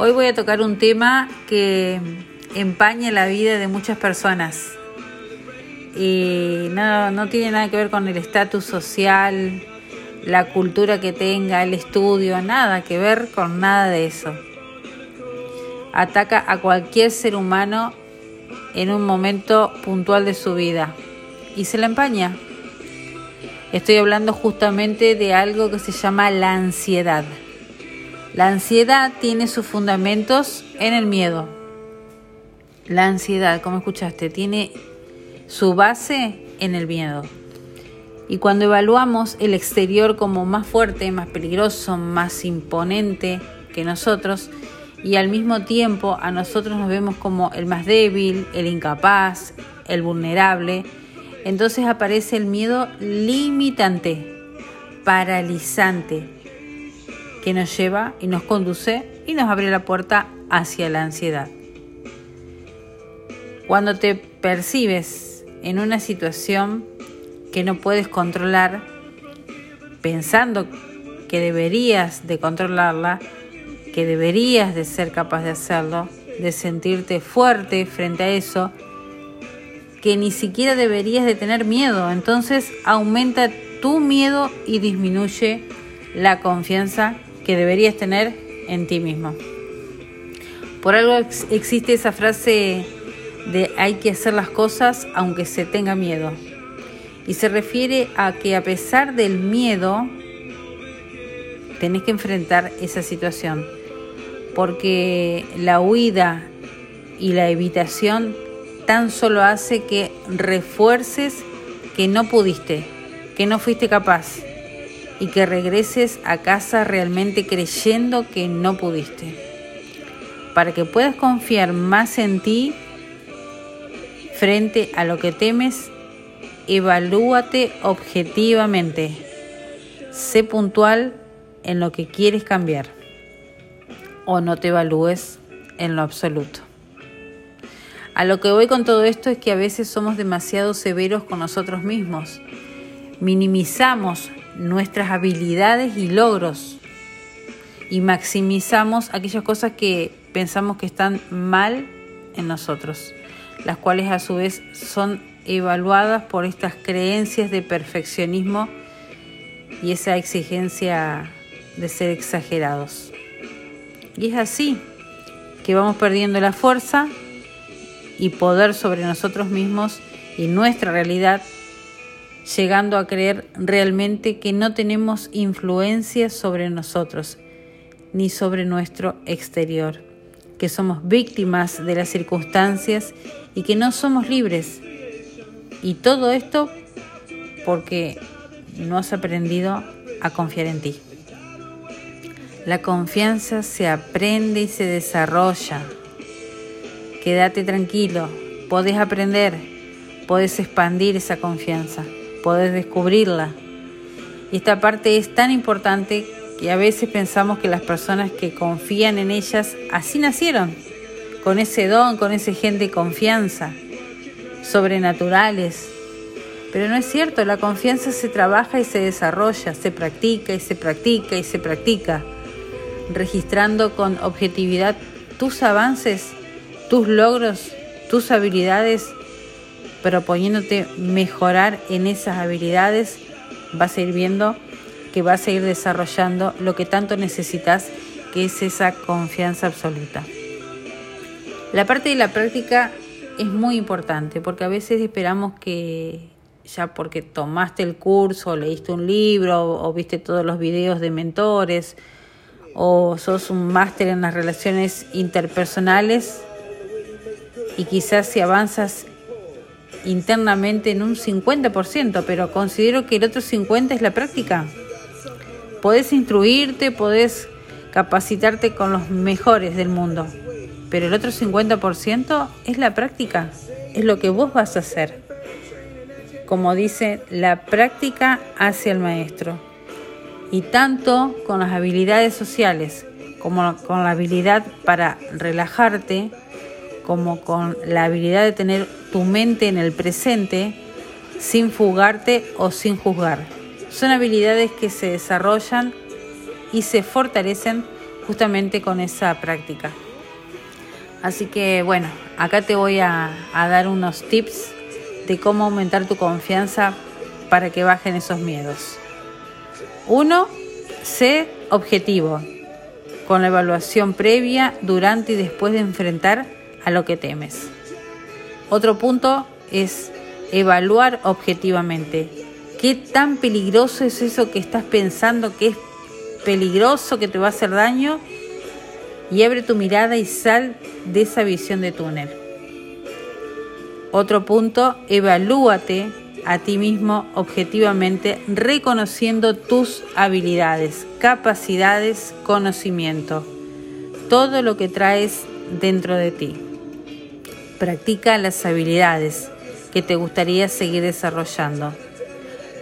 Hoy voy a tocar un tema que empaña la vida de muchas personas. Y no, no tiene nada que ver con el estatus social, la cultura que tenga, el estudio, nada que ver con nada de eso. Ataca a cualquier ser humano en un momento puntual de su vida y se la empaña. Estoy hablando justamente de algo que se llama la ansiedad. La ansiedad tiene sus fundamentos en el miedo. La ansiedad, como escuchaste, tiene su base en el miedo. Y cuando evaluamos el exterior como más fuerte, más peligroso, más imponente que nosotros, y al mismo tiempo a nosotros nos vemos como el más débil, el incapaz, el vulnerable, entonces aparece el miedo limitante, paralizante, que nos lleva y nos conduce y nos abre la puerta hacia la ansiedad. Cuando te percibes en una situación que no puedes controlar, pensando que deberías de controlarla, que deberías de ser capaz de hacerlo, de sentirte fuerte frente a eso, que ni siquiera deberías de tener miedo. Entonces aumenta tu miedo y disminuye la confianza que deberías tener en ti mismo. Por algo existe esa frase de hay que hacer las cosas aunque se tenga miedo. Y se refiere a que a pesar del miedo, tenés que enfrentar esa situación. Porque la huida y la evitación tan solo hace que refuerces que no pudiste, que no fuiste capaz y que regreses a casa realmente creyendo que no pudiste. Para que puedas confiar más en ti frente a lo que temes, evalúate objetivamente. Sé puntual en lo que quieres cambiar o no te evalúes en lo absoluto. A lo que voy con todo esto es que a veces somos demasiado severos con nosotros mismos. Minimizamos nuestras habilidades y logros y maximizamos aquellas cosas que pensamos que están mal en nosotros, las cuales a su vez son evaluadas por estas creencias de perfeccionismo y esa exigencia de ser exagerados. Y es así que vamos perdiendo la fuerza y poder sobre nosotros mismos y nuestra realidad, llegando a creer realmente que no tenemos influencia sobre nosotros ni sobre nuestro exterior, que somos víctimas de las circunstancias y que no somos libres. Y todo esto porque no has aprendido a confiar en ti. La confianza se aprende y se desarrolla quédate tranquilo, podés aprender, podés expandir esa confianza, podés descubrirla. Y esta parte es tan importante que a veces pensamos que las personas que confían en ellas así nacieron, con ese don, con ese gen de confianza, sobrenaturales. Pero no es cierto, la confianza se trabaja y se desarrolla, se practica y se practica y se practica, registrando con objetividad tus avances tus logros, tus habilidades, proponiéndote mejorar en esas habilidades, vas a ir viendo que vas a ir desarrollando lo que tanto necesitas, que es esa confianza absoluta. La parte de la práctica es muy importante porque a veces esperamos que ya porque tomaste el curso, leíste un libro o viste todos los videos de mentores o sos un máster en las relaciones interpersonales, y quizás si avanzas internamente en un 50%, pero considero que el otro 50% es la práctica. Podés instruirte, podés capacitarte con los mejores del mundo, pero el otro 50% es la práctica, es lo que vos vas a hacer. Como dice, la práctica hace al maestro. Y tanto con las habilidades sociales como con la habilidad para relajarte, como con la habilidad de tener tu mente en el presente sin fugarte o sin juzgar. Son habilidades que se desarrollan y se fortalecen justamente con esa práctica. Así que bueno, acá te voy a, dar unos tips de cómo aumentar tu confianza para que bajen esos miedos. Uno, sé objetivo, con la evaluación previa, durante y después de enfrentar a lo que temes. Otro punto es evaluar objetivamente. ¿Qué tan peligroso es eso que estás pensando que es peligroso, que te va a hacer daño? Y abre tu mirada y sal de esa visión de túnel. Otro punto, evalúate a ti mismo objetivamente reconociendo tus habilidades, capacidades, conocimiento, todo lo que traes dentro de ti. Practica las habilidades que te gustaría seguir desarrollando.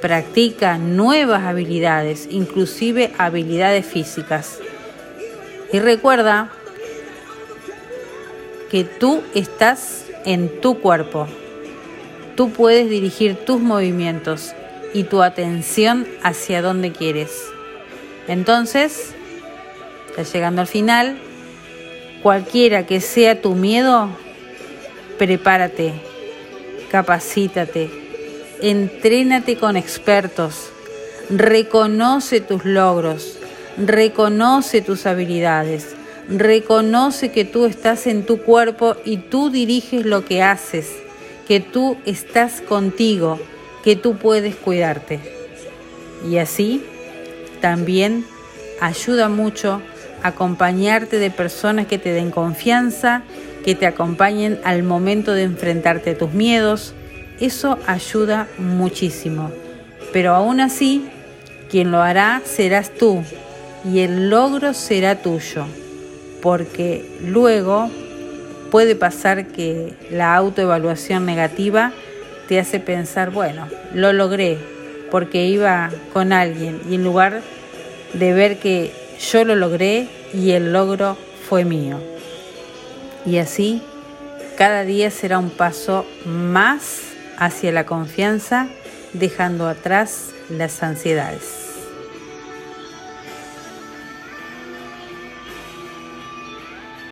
Practica nuevas habilidades, inclusive habilidades físicas. Y recuerda que tú estás en tu cuerpo, Tú puedes dirigir tus movimientos y tu atención hacia donde quieres. Entonces, ya llegando al final, cualquiera que sea tu miedo, prepárate, capacítate, entrénate con expertos, reconoce tus logros, reconoce tus habilidades, reconoce que tú estás en tu cuerpo y tú diriges lo que haces que tú estás contigo, que tú puedes cuidarte. Y así también ayuda mucho acompañarte de personas que te den confianza, que te acompañen al momento de enfrentarte a tus miedos. Eso ayuda muchísimo. Pero aún así, quien lo hará serás tú y el logro será tuyo, porque luego puede pasar que la autoevaluación negativa te hace pensar, bueno, lo logré porque iba con alguien y en lugar de ver que yo lo logré y el logro fue mío. Y así, cada día será un paso más hacia la confianza, dejando atrás las ansiedades.